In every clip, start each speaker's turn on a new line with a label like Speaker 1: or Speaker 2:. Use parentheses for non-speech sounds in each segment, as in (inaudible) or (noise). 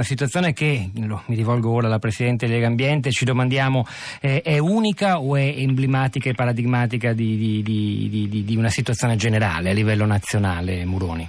Speaker 1: La situazione che, mi rivolgo ora alla Presidente Lega Ambiente, ci domandiamo eh, è unica o è emblematica e paradigmatica di, di, di, di, una situazione generale a livello nazionale, Muroni?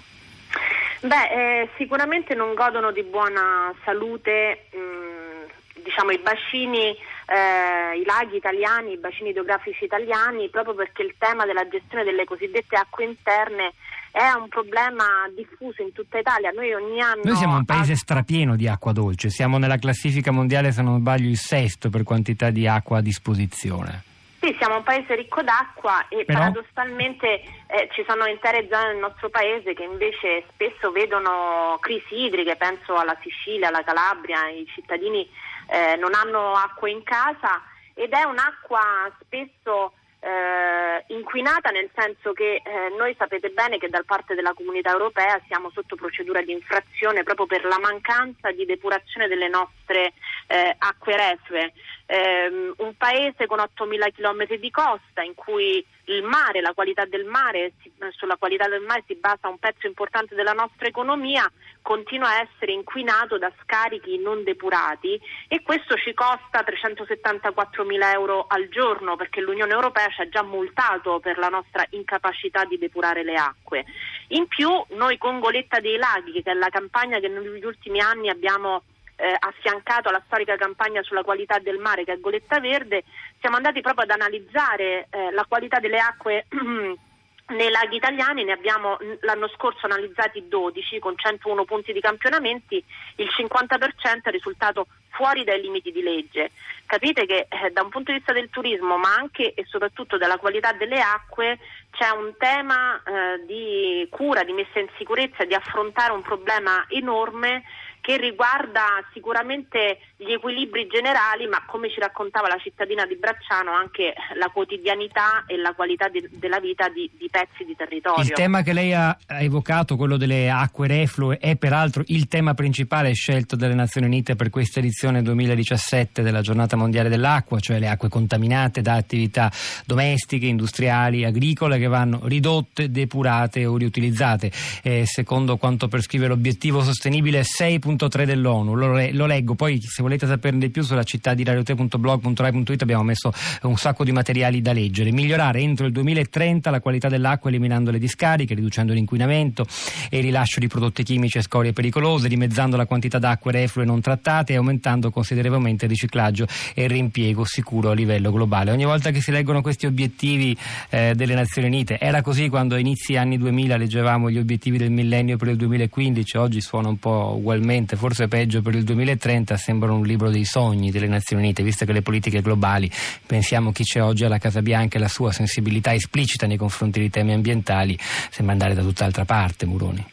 Speaker 2: Beh, eh, sicuramente non godono di buona salute mh, mm, diciamo, i bacini, eh, i laghi italiani, i bacini idrografici italiani, proprio perché il tema della gestione delle cosiddette acque interne è un problema diffuso in tutta Italia. Noi ogni anno.
Speaker 1: Noi siamo un paese strapieno di acqua dolce, siamo nella classifica mondiale, se non sbaglio, il sesto per quantità di acqua a disposizione.
Speaker 2: Sì, siamo un paese ricco d'acqua e Però... paradossalmente eh, ci sono intere zone del nostro paese che invece spesso vedono crisi idriche, penso alla Sicilia, alla Calabria, i cittadini eh, non hanno acqua in casa ed è un'acqua spesso eh, inquinata nel senso che eh, noi sapete bene che da parte della comunità europea siamo sotto procedura di infrazione proprio per la mancanza di depurazione delle nostre eh, acque reflue. Um, un paese con 8.000 km di costa in cui il mare, la qualità del mare, si, sulla qualità del mare si basa un pezzo importante della nostra economia, continua a essere inquinato da scarichi non depurati e questo ci costa 374 mila euro al giorno perché l'Unione Europea ci ha già multato per la nostra incapacità di depurare le acque. In più noi con Goletta dei Laghi, che è la campagna che negli ultimi anni abbiamo eh, affiancato alla storica campagna sulla qualità del mare che è Goletta Verde, siamo andati proprio ad analizzare eh, la qualità delle acque (clears throat) nei laghi italiani ne abbiamo l'anno scorso analizzati 12 con 101 punti di campionamenti, il 50% è risultato fuori dai limiti di legge. Capite che eh, da un punto di vista del turismo, ma anche e soprattutto della qualità delle acque, c'è un tema eh, di cura, di messa in sicurezza, di affrontare un problema enorme che riguarda sicuramente gli equilibri generali, ma come ci raccontava la cittadina di Bracciano, anche la quotidianità e la qualità de- della vita di-, di, pezzi di territorio.
Speaker 1: Il tema che lei ha evocato, quello delle acque reflue, è peraltro il tema principale scelto dalle Nazioni Unite per questa edizione 2017 della Giornata Mondiale dell'Acqua, cioè le acque contaminate da attività domestiche, industriali, agricole che vanno ridotte, depurate o riutilizzate. Eh, secondo quanto prescrive l'obiettivo sostenibile 6 3 dell'ONU, lo, lo, leggo, poi se volete saperne di più sulla città di radiote.blog.rai.it abbiamo messo un sacco di materiali da leggere. Migliorare entro il 2030 la qualità dell'acqua eliminando le discariche, riducendo l'inquinamento e il rilascio di prodotti chimici e scorie pericolose, dimezzando la quantità d'acque reflue non trattate e aumentando considerevolmente il riciclaggio e il riimpiego sicuro a livello globale. Ogni volta che si leggono questi obiettivi eh, delle Nazioni Unite, era così quando a inizi anni 2000 leggevamo gli obiettivi del millennio per il 2015, oggi suona un po' ugualmente probabilmente, forse peggio per il 2030, sembrano un libro dei sogni delle Nazioni Unite, visto che le politiche globali, pensiamo chi c'è oggi alla Casa Bianca e la sua sensibilità esplicita nei confronti dei temi ambientali, sembra andare da tutt'altra parte, Muroni.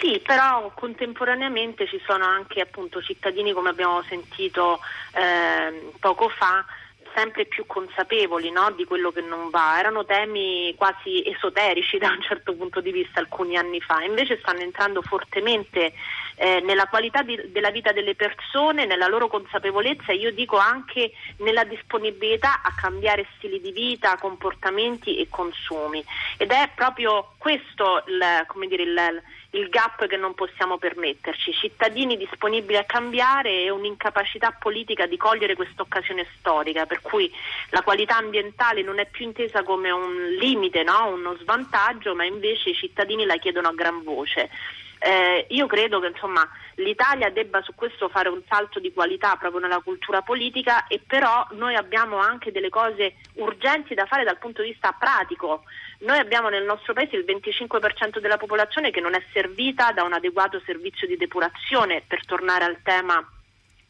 Speaker 2: Sì, però contemporaneamente ci sono anche appunto cittadini, come abbiamo sentito eh, poco fa, sempre più consapevoli no, di quello che non va. Erano temi quasi esoterici (laughs) da un certo punto di vista alcuni anni fa, invece stanno entrando fortemente eh, nella qualità di, della vita delle persone, nella loro consapevolezza e io dico anche nella disponibilità a cambiare stili di vita, comportamenti e consumi. Ed è proprio questo il, dire, il, il gap che non possiamo permetterci, cittadini disponibili a cambiare e un'incapacità politica di cogliere questa occasione storica, per cui la qualità ambientale non è più intesa come un limite, no? uno svantaggio, ma invece i cittadini la chiedono a gran voce. Eh, io credo che insomma, l'Italia debba su questo fare un salto di qualità proprio nella cultura politica e però noi abbiamo anche delle cose urgenti da fare dal punto di vista pratico. Noi abbiamo nel nostro paese il 25% della popolazione che non è servita da un adeguato servizio di depurazione, per tornare al tema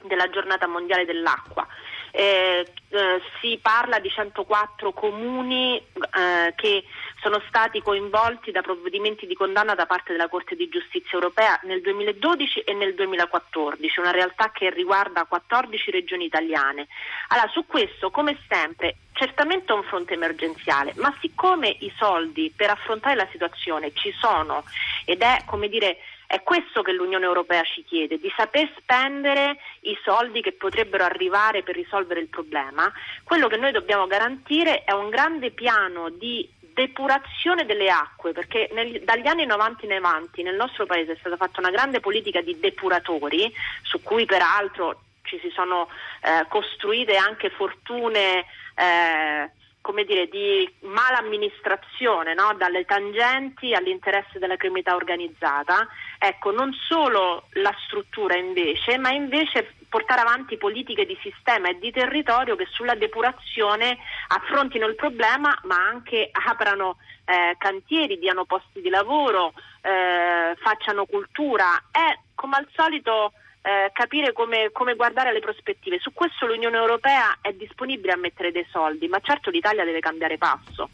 Speaker 2: della giornata mondiale dell'acqua. Eh, eh, si parla di 104 comuni eh, che sono stati coinvolti da provvedimenti di condanna da parte della Corte di Giustizia europea nel 2012 e nel 2014, una realtà che riguarda 14 regioni italiane. Allora, su questo, come sempre, certamente è un fronte emergenziale, ma siccome i soldi per affrontare la situazione ci sono ed è, come dire, è questo che l'Unione Europea ci chiede, di saper spendere i soldi che potrebbero arrivare per risolvere il problema. Quello che noi dobbiamo garantire è un grande piano di depurazione delle acque, perché nel, dagli anni 90 in avanti nel nostro paese è stata fatta una grande politica di depuratori, su cui peraltro ci si sono eh, costruite anche fortune eh, come dire, di mala amministrazione, no? dalle tangenti all'interesse della criminalità organizzata. Ecco, non solo la struttura invece, ma invece portare avanti politiche di sistema e di territorio che sulla depurazione affrontino il problema, ma anche aprano eh, cantieri, diano posti di lavoro, eh, facciano cultura. È come al solito eh, capire come, come, guardare le prospettive. Su questo l'Unione Europea è disponibile a mettere dei soldi, ma certo l'Italia deve cambiare passo.